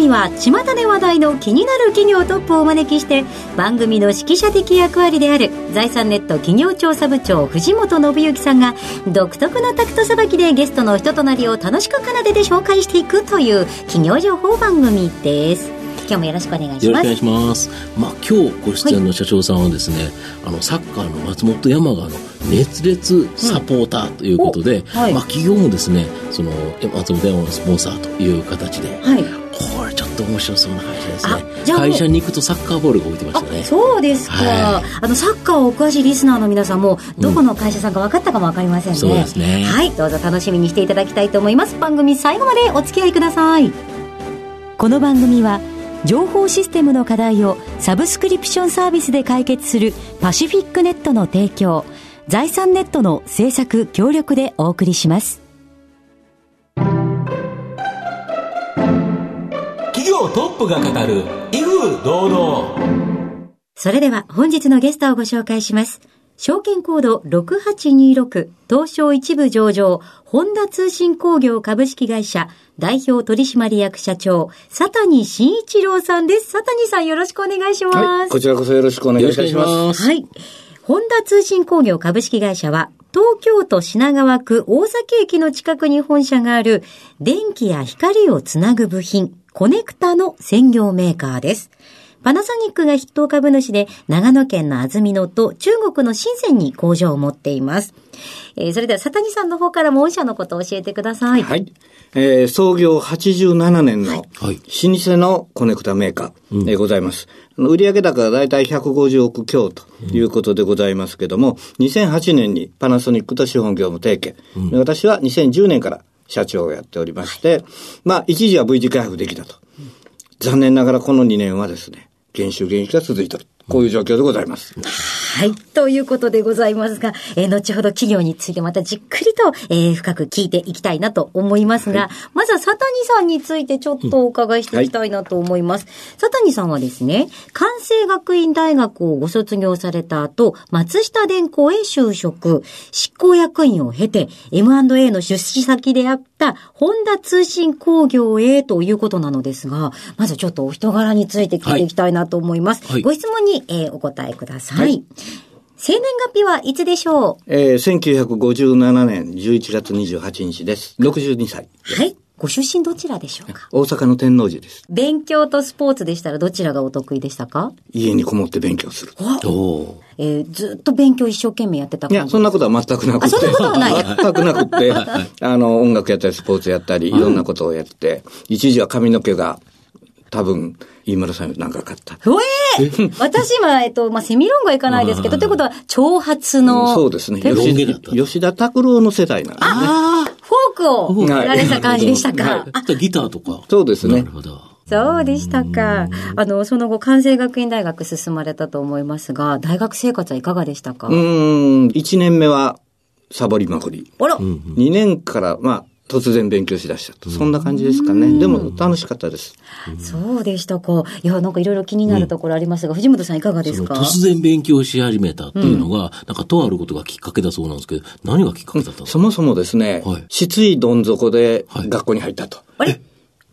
組は巷で話題の気になる企業トップをお招きして番組の指揮者的役割である財産ネット企業調査部長藤本信之さんが独特のタクトさばきでゲストの人となりを楽しく奏でて紹介していくという企業情報番組です今日もよろしくお願いします。よろしくお願いします。まあ今日ご出演の社長さんはですね、はい、あのサッカーの松本山雅の熱烈サポーターということで、うんはい、まあ企業もですね、その松本山雅のスポンサーという形で、はい、これちょっと面白そうな会社ですね。会社に行くとサッカーボールが置いてましたね。そうですか、はい、あのサッカーお詳しいリスナーの皆さんもどこの会社さんか分かったかも分かりませんね、うん、そうですね。はい、どうぞ楽しみにしていただきたいと思います。番組最後までお付き合いください。この番組は情報システムの課題をサブスクリプションサービスで解決するパシフィックネットの提供財産ネットの制作協力でお送りします企業トップが語る威風堂々それでは本日のゲストをご紹介します証券コード6826東証一部上場本田通信工業株式会社代表取締役社長、佐谷慎一郎さんです。佐谷さんよろしくお願いします。はい、こちらこそよろしくお願いします。はい。本田通信工業株式会社は、東京都品川区大崎駅の近くに本社がある、電気や光をつなぐ部品、コネクタの専業メーカーです。パナソニックが筆頭株主で、長野県の安曇野と中国の深センに工場を持っています。えー、それでは、佐谷さんの方からも御社のことを教えてください。はい。えー、創業87年の、老舗のコネクタメーカーでございます。うん、売上高がだいたい150億強ということでございますけども、うん、2008年にパナソニックと資本業務提携。うん、私は2010年から社長をやっておりまして、まあ、一時は V 字回復できたと。残念ながらこの2年はですね、減収減益が続いている。こういう状況でございます。はい。ということでございますが、えー、後ほど企業についてまたじっくりと、えー、深く聞いていきたいなと思いますが、はい、まずは佐谷さんについてちょっとお伺いしていきたいなと思います。うんはい、佐谷さんはですね、関西学院大学をご卒業された後、松下電工へ就職、執行役員を経て、M&A の出資先であった本田通信工業へということなのですが、まずちょっとお人柄について聞いていきたいなと思います。はい、ご質問にえー、お答えください。はい、生年月日はいつでしょう？えー、1957年11月28日です。62歳はい。ご出身どちらでしょうか？大阪の天王寺です。勉強とスポーツでしたらどちらがお得意でしたか？家にこもって勉強する。おえー、ずっと勉強一生懸命やってたいや、そんなことは全くなくて。あ、そんなことはない全くなくて、あの、音楽やったり、スポーツやったり、いろんなことをやって、一時は髪の毛が多分、飯村さん長かった。ええー、私は、えっと、まあ、セミロングはいかないですけど、ということは、長髪の。そうですね。吉吉田拓郎の世代なんですね。ああ、フォークをやられた感じでしたか。はいあとギターとか。そうですね。なるほど。そうでしたか。あの、その後、関西学院大学進まれたと思いますが、大学生活はいかがでしたか？うん、1年目はサボりまくり。あら。2年から、まあ、突然勉強しだしたと。そんな感じですかね。でも楽しかったです。そうでしたか。いや、なんかいろいろ気になるところありますが、うん、藤本さんいかがですか？突然勉強し始めたっていうのが、うん、なんかとあることがきっかけだそうなんですけど、何がきっかけだったんですか、そもそもですね、はい、失意どん底で学校に入ったと。はい、あれ？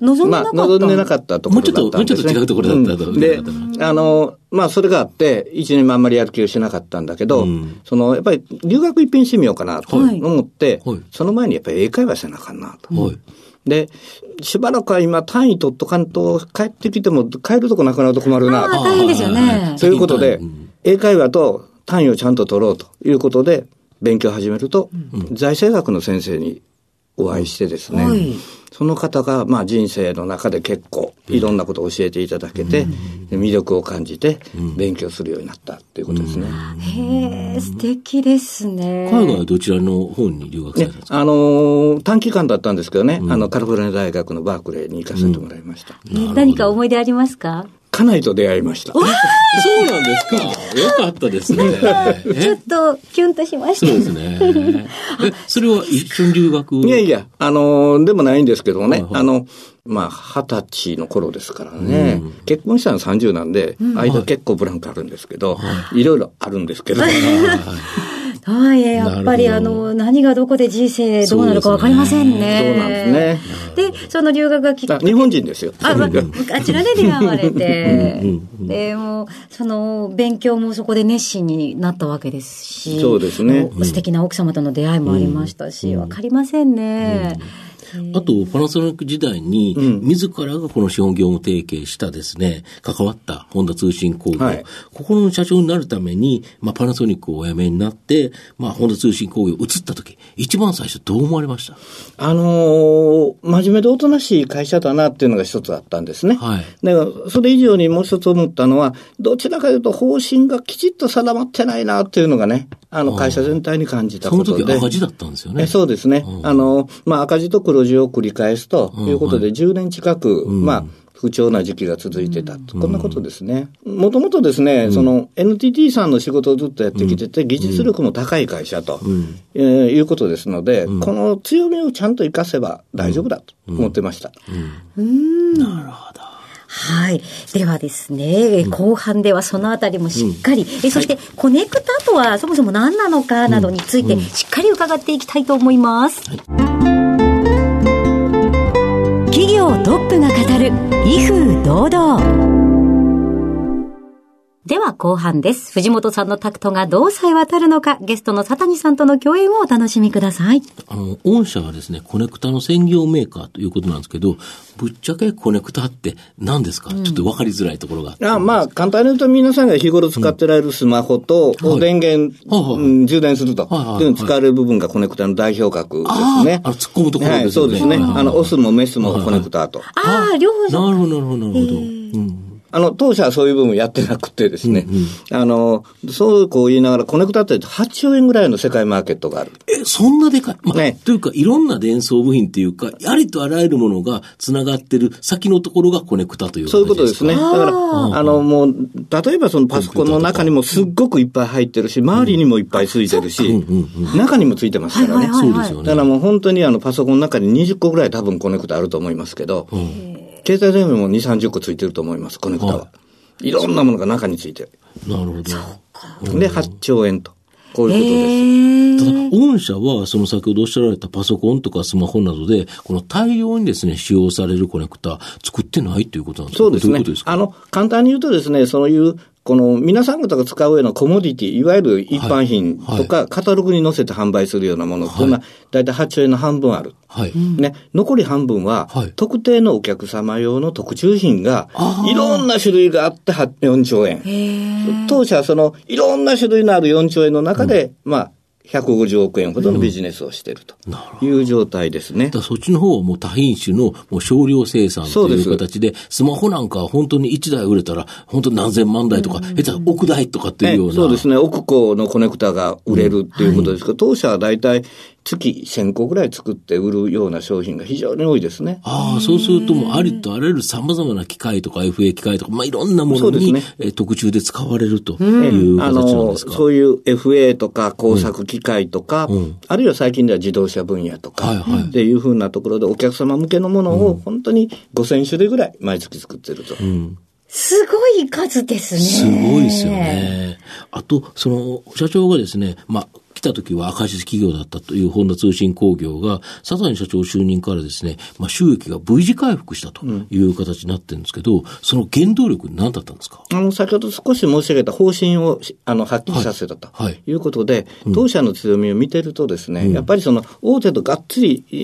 望んでなかった、まあ、望んでなかったところだったね、もうちょっと、もうちょっと違うところだったと。うん、で、あの、まあ、それがあって、一年もあんまりやる気をしなかったんだけど、うん、その、やっぱり留学一品してみようかなと思って、はい、その前にやっぱり英会話せなあかんなと。はい、で、しばらくは今単位取っとかんと、帰ってきても帰るとこなくなると困るなと。大変ですよね。とい。うことで、英会話と単位をちゃんと取ろうということで、勉強を始めると、うん、財政学の先生にお会いしてですね、はい。その方が、まあ人生の中で結構いろんなことを教えていただけて、魅力を感じて勉強するようになったっていうことですね。へえ、素敵ですね。海外はどちらの方に留学されたんですか、ね、あの、短期間だったんですけどね、うん、あの、カリフォルニア大学のバークレーに行かせてもらいました。うん、何か思い出ありますか？家内と出会いました。そうなんですか。よかったですね。ちょっと、キュンとしました。そうですね。え、それは一緒に留学？いやいや、あのーでもないんですけどもね、あの、まあ、二十歳の頃ですからね、結婚したの30なんで、間結構ブランクあるんですけど、いろいろあるんですけど、はい、やっぱりあの、何がどこで人生どうなるかわかりませんね。そうなんですね。で、その留学がきっかけあ日本人ですよ。あ、まあちらで出会われて、で、もう、その、勉強もそこで熱心になったわけですし、そうですね素敵な奥様との出会いもありましたし、わかりませんね。あと、パナソニック時代に、自らがこの資本業務提携したですね、関わった本田通信工業、はいここの社長になるために、まあ、パナソニックをお辞めになって、まあ、本田通信工業移った時、一番最初どう思われました？あのー真面目でおとなしい会社だなっていうのが一つあったんですね。はいだから、それ以上にもう一つ思ったのは、どちらかというと方針がきちっと定まってないなっていうのがね、あの、会社全体に感じたそのことで。時赤字だったんですよね。えそうですね。あの、まあ、赤字と黒字を繰り返すということで、10年近く、まあ、不調な時期が続いてたと。こん。なことですね。もともとですね、その NTT さんの仕事をずっとやってきてて、技術力も高い会社と、えーいうことですので、この強みをちゃんと活かせば大丈夫だと思ってました。はい。ではですね、後半ではそのあたりもしっかり、えそして、コネクタとはそもそも何なのかなどについてしっかり伺っていきたいと思います。企業トップが語る、威風堂々。では後半です。藤本さんのタクトがどうさえ渡るのか、ゲストの佐谷さんとの共演をお楽しみください。あの、御社はですね、コネクタの専業メーカーということなんですけど、ぶっちゃけコネクタって何ですか、ちょっと分かりづらいところがあまあ、簡単に言うと皆さんが日頃使ってられるスマホと、はい電源、充電すると、はいはいはいっていうのに使われる部分がコネクタの代表格ですね。あーあの突っ込むところですよねはい、そうですね。あの、オスもメスもコネクタと。ああ、両方なるほど、なるほど、なるほど。うんあの、当社はそういう部分やってなくてですね、あの、そうこう言いながら、コネクタって8兆円ぐらいの世界マーケットがある。え、そんなでかい。まあ、ねというか、いろんな伝送部品っていうか、ありとあらゆるものが繋がってる先のところがコネクタというそういうことですね。かだから、あの、もう、例えばそのパソコンの中にもすっごくいっぱい入ってるし、周りにもいっぱいついてるし、中にもついてますからね。そうですよね。だからもう本当にあのパソコンの中に20個ぐらい多分コネクタあると思いますけど、携帯電話も2、30個ついてると思います、コネクタは。いろんなものが中についてる。なるほど。で、8兆円と。こういうことです。ただ、御社は、その先ほどおっしゃられたパソコンとかスマホなどで、この大量にですね、使用されるコネクタ、作ってないということなんですか？そうですねどういうことです。か？あの、簡単に言うとですね、そういう、この皆さん方が使うようなコモディティ、いわゆる一般品とか、カタログに載せて販売するようなものっていうのは、だい。たい8兆円の半分ある。はい。ね、残り半分は、はい。特定のお客様用の特注品が、いろんな種類があっては4兆円。当社はその、いろんな種類のある4兆円の中で、まあ、150億円ほどのビジネスをしているという状態ですね。だからそっちの方はもう多品種のもう少量生産という形で、スマホなんかは本当に1台売れたら、本当に何千万台とか、下手は億台とかっていうような。そうですね。億個のコネクタが売れるっていうことですけど、当社は大体月1000個ぐらい作って売るような商品が非常に多いですね。ああ、そうするともうありとあらゆる様々な機械とか FA 機械とか、まあいろんなものに、そうですえー特注で使われるというあの、形なんですか？そういう FA とか工作機械とか、あるいは最近では自動車分野とか、はいはいっていうふうなところでお客様向けのものを本当に5000種類ぐらい毎月作ってると。すごい数ですね。すごいですよね。あと、その、社長がですね、まあ、来た時は赤字企業だったという本田通信工業が、佐谷社長就任からですね、まあ、収益が V 字回復したという形になってるんですけど、その原動力何だったんですか？あの、先ほど少し申し上げた方針をし、あの、はっきりさせたと。はい。はい。い、うことで、当社の強みを見てるとですね、やっぱりその、大手とがっつり、え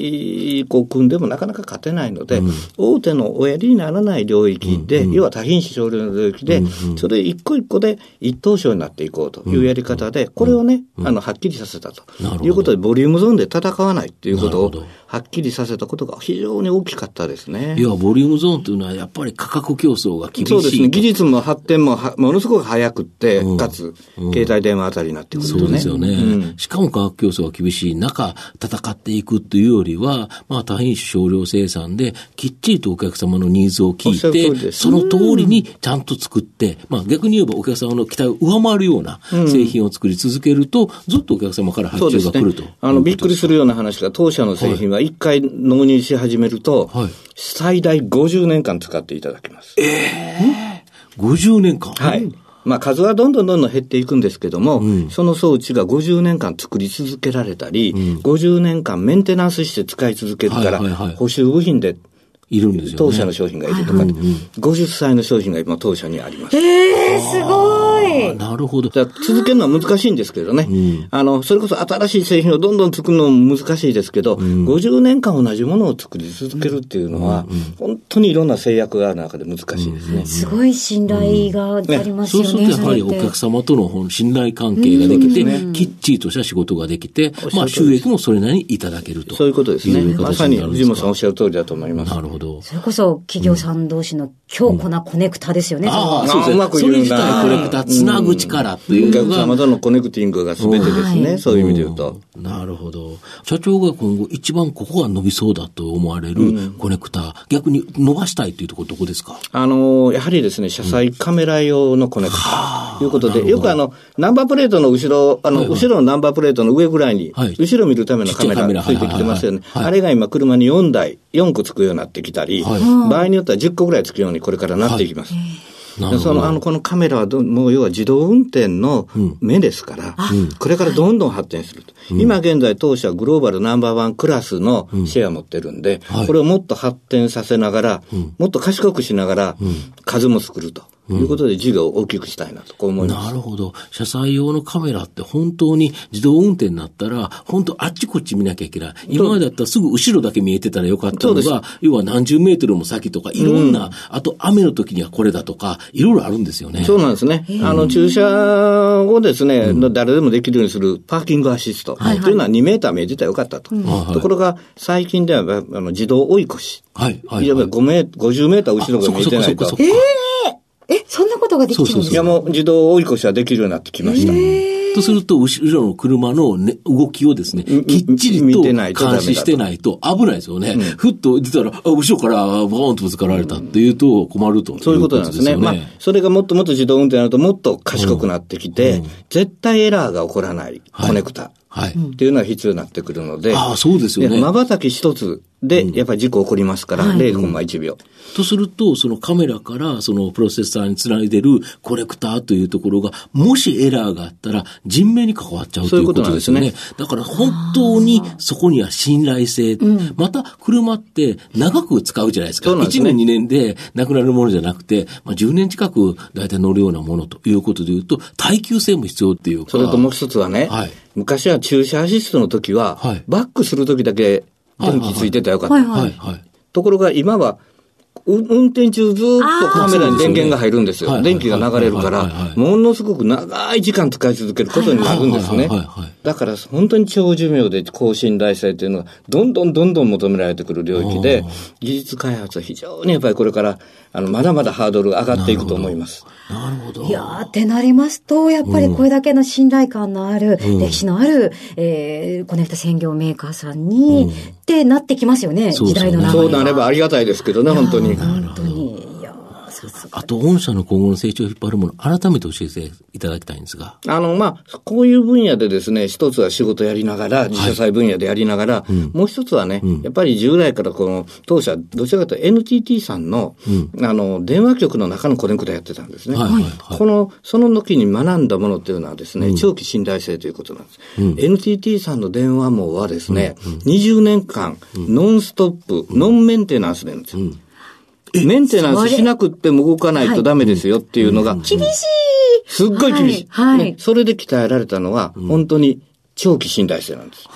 ーこう、組んでもなかなか勝てないので、大手のおやりにならない領域で、要は多品種少量の領域で、それ一個一個で一等賞になっていこうというやり方で、これをね、あの、はっきりさせたと。いうことで、ボリュームゾーンで戦わないということをはっきりさせたことが非常に大きかったですね。いや、ボリュームゾーンというのはやっぱり価格競争が厳しい。そうですね。技術も発展もものすごく早くって、うん、かつ、携帯電話あたりになってくるとね。そうですよね、うん、しかも価格競争が厳しい中、戦っていくというよりは、まあ、多品種少量生産で、きっちりとお客様のニーズを聞いて、その通りにちゃんと作って、まあ、逆に言えばお客様の期待を上回るような製品を作り続けると、ずっとお客様から発注が来ると、ね、あの、びっくりするような話が、当社の製品は一回納入し始めると、はい、最大50年間使っていただけます。ええー、50年間？はい。まあ数はどんどんどんどん減っていくんですけども、うん、その装置が50年間作り続けられたり、うん、50年間メンテナンスして使い続けるから、補修部品でいるんですよ、ね、当社の商品がいるとか、はいはい、50歳の商品が今当社にあります。ええー、すごい。なるほど。続けるのは難しいんですけどね。うん、あの、それこそ新しい製品をどんどん作るのも難しいですけど、うん、50年間同じものを作り続けるっていうのは、うん、本当にいろんな制約がある中で難しいですね。すごい信頼がありますよね。そうするとやはりお客様との信頼関係ができて、ね、きっちりとした仕事ができて、まあ収益もそれなりにいただけると。そういうことですね。まさに藤本さんおっしゃる通りだと思います。なるほど。それこそ企業さん同士の強固なコネクタですよね。ああ、そうですね。うまく言うな。コネクタ、つなぐ力っていう。お客様とのコネクティングが全てですね。そういう意味で言うと。なるほど。社長が今後一番ここが伸びそうだと思われるコネクタ、逆に伸ばしたいというところどこですかあの、やはりですね、車載カメラ用のコネクタということで、よくあの、ナンバープレートの後ろ、あの、後ろのナンバープレートの上ぐらいに、後ろ見るためのカメラついてきてますよね。あれが今車に4台、4個つくようになってきたり、場合によっては10個ぐらいつくようにこれからなっていきます。はい、そのあのこのカメラはどもう要は自動運転の目ですから、うん、これからどんどん発展すると、うん、今現在当社グローバルナンバーワンクラスのシェアを持ってるんで、うんはい、これをもっと発展させながら、もっと賢くしながら、数も作ると。ということで事業を大きくしたいなとこう思います。なるほど。車載用のカメラって本当に自動運転になったら、本当あっちこっち見なきゃいけない。今までだったらすぐ後ろだけ見えてたらよかったのが、要は何十メートルも先とか、いろんな、うん、あと雨の時にはこれだとか、いろいろあるんですよね。そうなんですね。あの、駐車をですね、うん、誰でもできるようにするパーキングアシスト。というのは2メーター見えてたらよかったと。うん、ところが、最近ではあの自動追い越し。はい。はい、はい、5メ50メーター後ろが見えてないと。ええーことができちゃうんですか？いやもう自動追い越しはできるようになってきました。とすると、後ろの車の、ね、動きをですね、きっちりと監視してないと危ないですよね。うん、ふっと出たら、あ、後ろからボーンとぶつかられたっていうと困ると、そういうことなんですね。まあ、それがもっともっと自動運転になるともっと賢くなってきて、うんうん、絶対エラーが起こらないコネクタ。はいはい。っていうのは必要になってくるので。ああ、そうですよね。瞬き一つで、やっぱり事故起こりますから、うん、0コンマ1秒。とすると、そのカメラからそのプロセッサーにつないでるコレクターというところが、もしエラーがあったら人命に関わっちゃうということですよね。だから本当にそこには信頼性、また車って長く使うじゃないですか。すね、1年2年でなくなるものじゃなくて、まあ、10年近く大体乗るようなものということでいうと、耐久性も必要っていうか。それともう一つはね、はい、昔は駐車アシストの時は、はい、バックする時だけ電気ついてたらよかった。はい。はいはい、ところが今は、運転中ずっとカメラに電源が入るんですよ。電気が流れるから、ものすごく長い時間使い続けることになるんですね。だから本当に長寿命で高信頼性というのがどんどんどんどん求められてくる領域で、技術開発は非常にやっぱりこれからあの、まだまだハードル上がっていくと思います。なるほど。いやー、ってなりますと、やっぱりこれだけの信頼感のある、うん、歴史のある、えー、コネクタ専業メーカーさんに、うん、ってなってきますよね、時代の流れそうなればありがたいですけどね、本当に。本当に。あと、御社の今後の成長を引っ張るもの、改めて教えていただきたいんですが。あの、まあ、こういう分野でですね、一つは仕事やりながら、自社債分野でやりながら、はいもう一つはね、うん、やっぱり従来からこの、当社、どちらかというと NTT さんの、うん、あの、電話局の中のコネクタやってたんですね。はいはいはい、この、その時に学んだものっていうのはですね、長期信頼性ということなんです。NTT さんの電話網はですね、うん、20年間、ノンストップ、ノンメンテナンスでるんですよ。メンテナンスしなくっても動かないとダメですよっていうのが。厳しいすっごい厳しい。はい。それで鍛えられたのは、本当に長期信頼性なんです。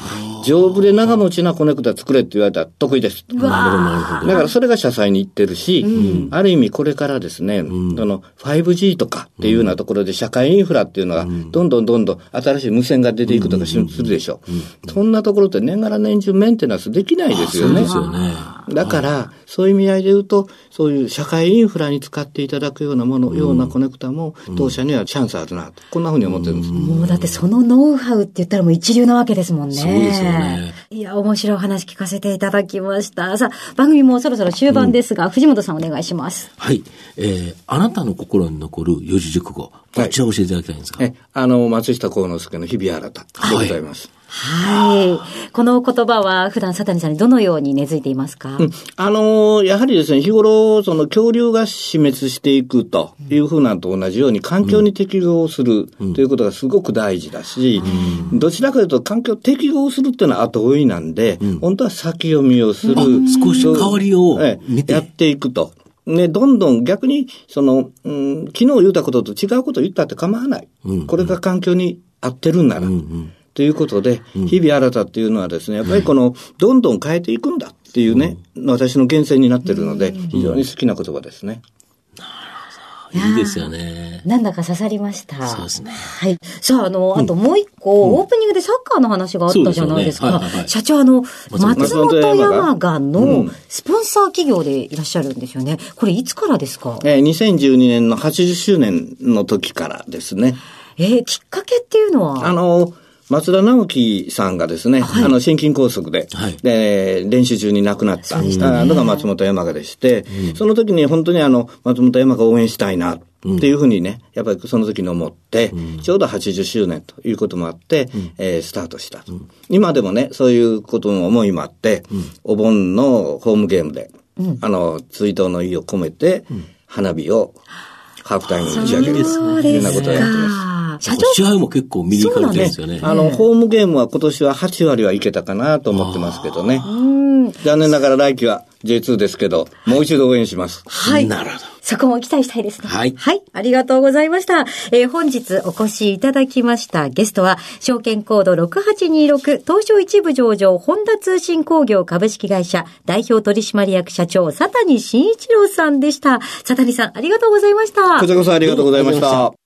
丈夫で長持ちなコネクタ作れって言われたら得意です。なるほど。だからそれが社債に行ってるし、うん、ある意味これからですね、うん、の 5G とかっていうようなところで社会インフラっていうのが、どんどんどんどん新しい無線が出ていくとかするでしょう。そんなところって年がら年中メンテナンスできないですよね。そうですよね。だから、そういう意味合いで言うと、そういう社会インフラに使っていただくようなもの、ようなコネクタも、当社にはチャンスあるな、こんなふうに思ってるんです。もうだってそのノウハウって言ったらもう一流なわけですもんね。そうですよね。いや、面白い話聞かせていただきました。さあ、番組もそろそろ終盤ですが、うん、藤本さんお願いします。はい。えー、あなたの心に残る四字熟語。こちら教えていただきたいんですか、はい、あの、松下幸之助の日々新たでございます。はいはい。この言葉は普段佐谷さんにどのように根付いていますか、うん、あのやはりですね、日頃、その恐竜が死滅していくというふうなと同じように環境に適合するということがすごく大事だし、うん、どちらかというと環境適合するっていうのは後追いなんで、うん、本当は先読みをする。少し変わりを見て、やっていくと。ね、どんどん逆に、その、うん、昨日言ったことと違うこと言ったって構わない。これが環境に合ってるんなら。うんうんということで、日々新たっていうのはですね、やっぱりこの、どんどん変えていくんだっていうね、私の源泉になってるので、非常に好きな言葉ですね。いいですよね。なんだか刺さりました。そうですね。はい。さあ、あの、あともう一個、オープニングでサッカーの話があったじゃないですか。社長、あの、松本山雅のスポンサー企業でいらっしゃるんですよね。これいつからですか？えー、2012年の80周年の時からですね。えー、きっかけっていうのは？あの、松田直樹さんがですね、はい、あの、心筋梗塞で、はい、で、練習中に亡くなった。のが松本山雅でして、うん、その時に本当にあの、松本山雅応援したいな、っていうふうにね、やっぱりその時に思って、うん、ちょうど80周年ということもあって、うん、えー、スタートした、うん、今でもね、そういうことの思いもあって、お盆のホームゲームで、あの、追悼の意を込めて、花火をハーフタイムに打ち上げる。というようなことをやってます。社長試合も結構見に行かれてるんですよね。ねあの、ホームゲームは今年は8割はいけたかなと思ってますけどね。残念ながら来季は J2 ですけど、もう一度応援します。はい。なるほど。そこも期待したいですね。はい。はい。ありがとうございました。えー、本日お越しいただきましたゲストは、証券コード6826東証一部上場、ホンダ通信工業株式会社代表取締役社長、佐谷慎一郎さんでした。佐谷さん、ありがとうございました。こちらこそありがとうございました。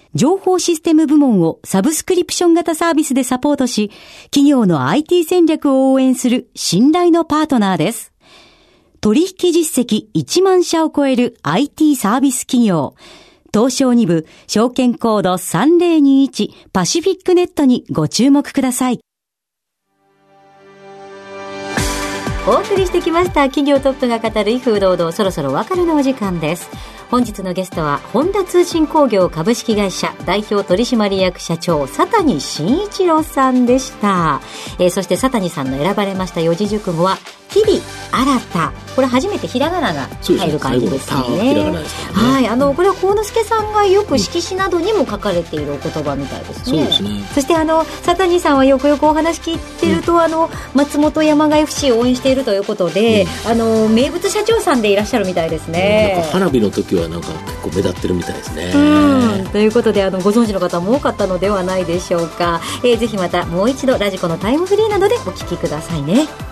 情報システム部門をサブスクリプション型サービスでサポートし、企業の IT 戦略を応援する信頼のパートナーです。取引実績1万社を超える IT サービス企業。東証2部証券コード3021パシフィックネットにご注目ください。お送りしてきました。企業トップが語る威風堂々。そろそろお別れのお時間です。本日のゲストは本田通信工業株式会社代表取締役社長佐谷慎一郎さんでした、えー、そして佐谷さんの選ばれました四字熟語は日々新たこれ初めてひらがなが入る感じですね。ねはい、あのこれは幸之助さんがよく色紙などにも書かれているお言葉みたいですね。そ、ね、してあの佐谷さんはよくよくお話聞いてると、うん、あの松本山雅 FC を応援しているということで、うん、あの名物社長さんでいらっしゃるみたいですね。花火の時はなんか結構目立ってるみたいですね。うん、ということであのご存知の方も多かったのではないでしょうか。えー、ぜひまたもう一度ラジコのタイムフリーなどでお聞きくださいね。